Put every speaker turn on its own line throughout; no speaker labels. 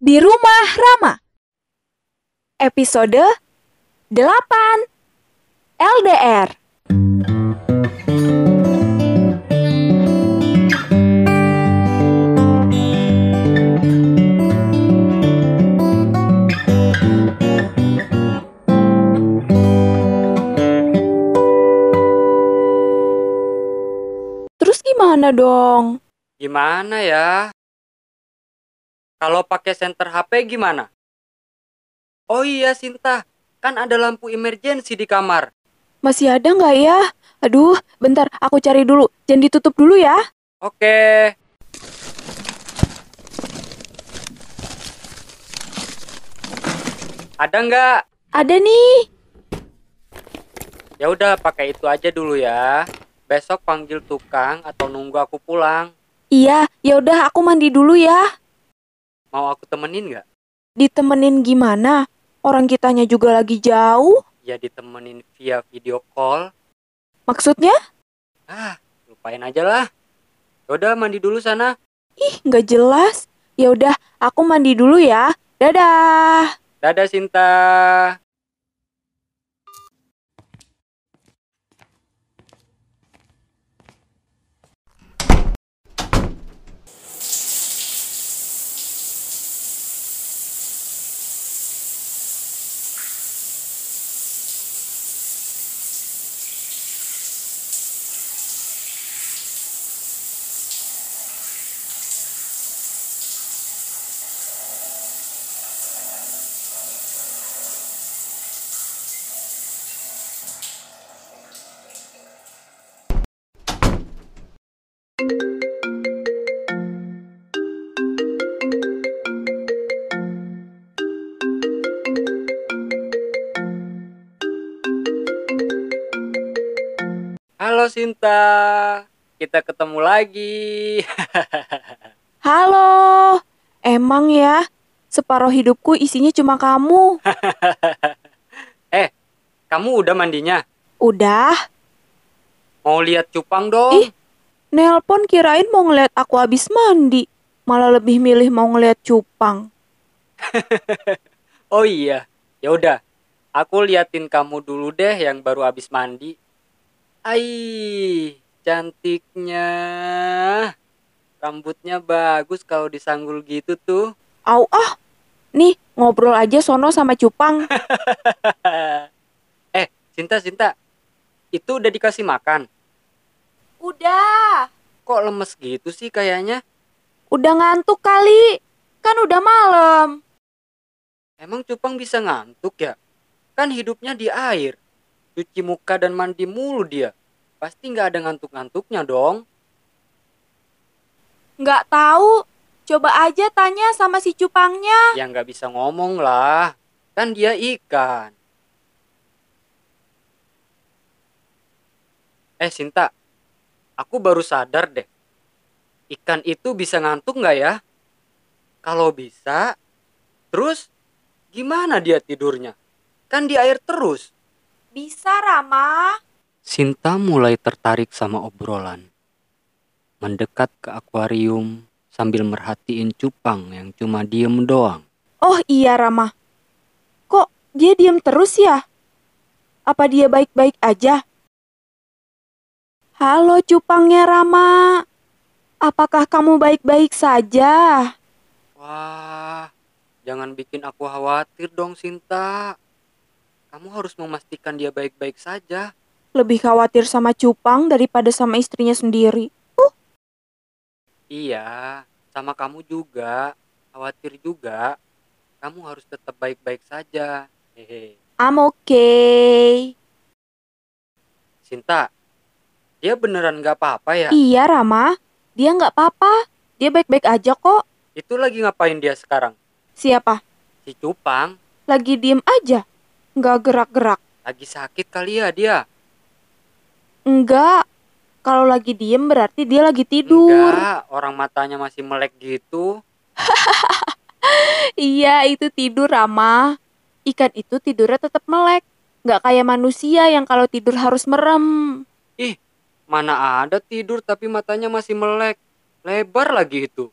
Di Rumah Rama Episode 8 LDR Terus gimana dong?
Gimana ya? Kalau pakai center HP gimana? Oh iya Sinta, kan ada lampu emergency di kamar.
Masih ada nggak ya? Aduh, bentar, aku cari dulu. Jangan ditutup dulu ya.
Oke. Ada nggak?
Ada nih.
Ya udah pakai itu aja dulu ya. Besok panggil tukang atau nunggu aku pulang.
Iya, ya udah aku mandi dulu ya.
Mau aku temenin nggak?
Ditemenin gimana? Orang kitanya juga lagi jauh.
Ya ditemenin via video call.
Maksudnya?
Ah, lupain aja lah. Yaudah mandi dulu sana.
Ih, nggak jelas. Ya udah, aku mandi dulu ya. Dadah.
Dadah Sinta. Halo Sinta. Kita ketemu lagi.
Halo. Emang ya, separuh hidupku isinya cuma kamu.
Kamu udah mandinya?
Udah,
Mau lihat cupang dong?
Ih. nelpon kirain mau ngeliat aku habis mandi. Malah lebih milih mau ngeliat cupang.
Oh iya. Ya udah. Aku liatin kamu dulu deh yang baru habis mandi. Ai, cantiknya. Rambutnya bagus kalau disanggul gitu tuh.
Au ah, nih ngobrol aja sono sama cupang.
eh, Sinta, Sinta. Itu udah dikasih makan.
Udah.
Kok lemes gitu sih kayaknya?
Udah ngantuk kali. Kan udah malam.
Emang cupang bisa ngantuk ya? Kan hidupnya di air. Cuci muka dan mandi mulu dia. Pasti nggak ada ngantuk-ngantuknya dong.
Nggak tahu. Coba aja tanya sama si cupangnya.
Ya nggak bisa ngomong lah. Kan dia ikan. Eh Sinta, aku baru sadar deh. Ikan itu bisa ngantuk nggak ya? Kalau bisa, terus gimana dia tidurnya? Kan di air terus.
Bisa, Rama.
Sinta mulai tertarik sama obrolan. Mendekat ke akuarium sambil merhatiin cupang yang cuma diem doang.
Oh iya, Rama. Kok dia diem terus ya? Apa dia baik-baik aja? Halo cupangnya Rama. Apakah kamu baik-baik saja?
Wah, jangan bikin aku khawatir dong Sinta. Kamu harus memastikan dia baik-baik saja.
Lebih khawatir sama cupang daripada sama istrinya sendiri.
Iya, sama kamu juga. Khawatir juga. Kamu harus tetap baik-baik saja. Hehe.
I'm okay.
Sinta, dia beneran gak apa-apa ya?
Iya, Rama. Dia nggak apa-apa. Dia baik-baik aja kok.
Itu lagi ngapain dia sekarang?
Siapa?
Si cupang
Lagi diem aja. Nggak gerak-gerak.
lagi sakit kali ya dia.
Enggak. Kalau lagi diem berarti dia lagi tidur.
Enggak, orang matanya masih melek gitu.
Iya, itu tidur, Rama. Ikan itu tidurnya tetap melek. Nggak kayak manusia yang kalau tidur harus merem.
Mana ada tidur tapi matanya masih melek. Lebar lagi itu.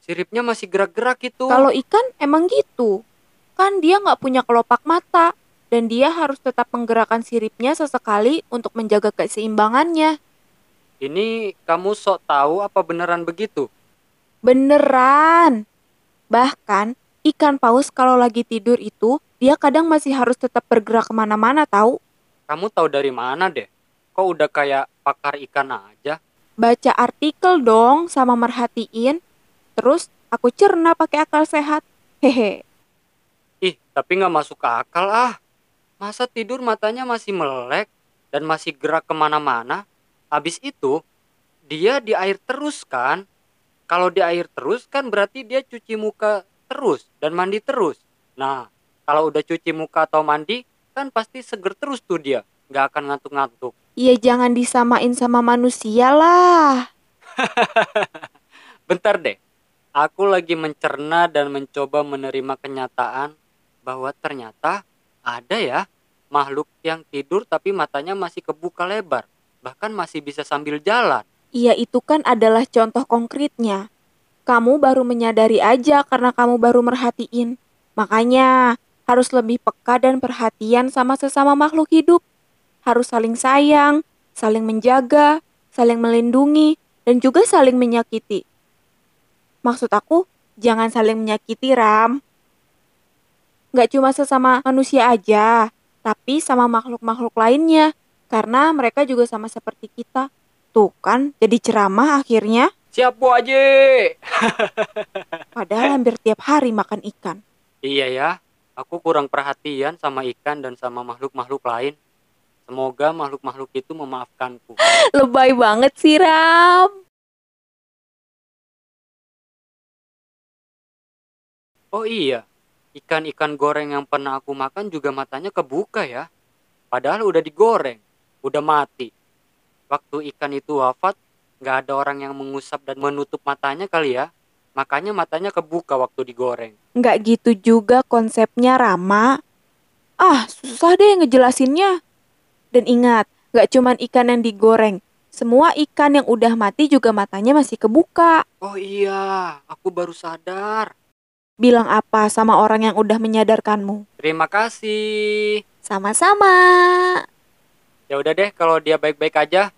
Siripnya masih gerak-gerak itu.
Kalau ikan emang gitu. Kan dia nggak punya kelopak mata. Dan dia harus tetap menggerakkan siripnya sesekali untuk menjaga keseimbangannya.
Ini kamu sok tahu apa beneran begitu?
Beneran. Bahkan ikan paus kalau lagi tidur itu dia kadang masih harus tetap bergerak ke mana-mana tahu.
Kamu tahu dari mana deh? Kok udah kayak pakar ikan aja?
Baca artikel dong sama merhatiin. Terus aku cerna pakai akal sehat. Hehe.
Ih, tapi nggak masuk ke akal ah. Masa tidur matanya masih melek dan masih gerak ke mana-mana? Habis itu, dia di air terus kan? Kalau di air terus kan berarti dia cuci muka terus dan mandi terus. Nah, kalau udah cuci muka atau mandi, kan pasti seger terus tuh dia. Nggak akan ngantuk-ngantuk.
Ya jangan disamain sama manusia lah.
Bentar deh. Aku lagi mencerna dan mencoba menerima kenyataan bahwa ternyata ada ya makhluk yang tidur tapi matanya masih kebuka lebar. Bahkan masih bisa sambil jalan.
Iya itu kan adalah contoh konkretnya. Kamu baru menyadari aja karena kamu baru merhatiin. Makanya harus lebih peka dan perhatian sama sesama makhluk hidup. Harus saling sayang, saling menjaga, saling melindungi, dan juga saling menyakiti. Maksud aku, jangan saling menyakiti, Ram. Nggak cuma sesama manusia aja, tapi sama makhluk-makhluk lainnya. Karena mereka juga sama seperti kita. Tuh kan, jadi ceramah akhirnya.
Siap Bu Haji.
Padahal hampir tiap hari makan ikan.
Iya ya, aku kurang perhatian sama ikan dan sama makhluk-makhluk lain. Semoga makhluk-makhluk itu memaafkanku.
Lebay banget sih, Ram.
Oh iya, ikan-ikan goreng yang pernah aku makan juga matanya kebuka ya. Padahal udah digoreng, udah mati. Waktu ikan itu wafat, nggak ada orang yang mengusap dan menutup matanya kali ya. Makanya matanya kebuka waktu digoreng.
Nggak gitu juga konsepnya, Rama. Ah, susah deh ngejelasinnya. Dan ingat, nggak cuman ikan yang digoreng. Semua ikan yang udah mati juga matanya masih kebuka.
Oh iya, aku baru sadar.
Bilang apa sama orang yang udah menyadarkanmu?
Terima kasih.
Sama-sama.
Ya udah deh kalau dia baik-baik aja.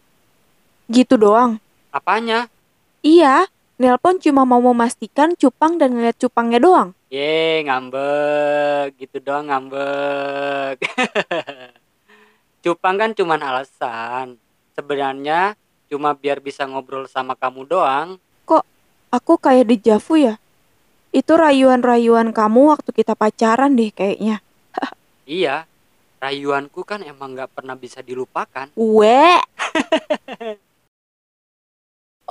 Gitu doang.
Apanya?
Iya, Nelpon cuma mau memastikan cupang dan ngeliat cupangnya doang.
Ye, ngambek. Gitu doang ngambek. Cupang kan cuma alasan. Sebenarnya cuma biar bisa ngobrol sama kamu doang.
Aku kayak dejavu ya. Itu rayuan-rayuan kamu waktu kita pacaran deh kayaknya.
Iya, rayuanku kan emang gak pernah bisa dilupakan.
We.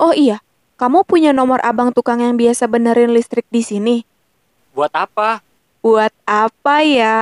oh iya, kamu punya nomor abang tukang yang biasa benerin listrik di sini?
Buat apa?
Buat apa ya?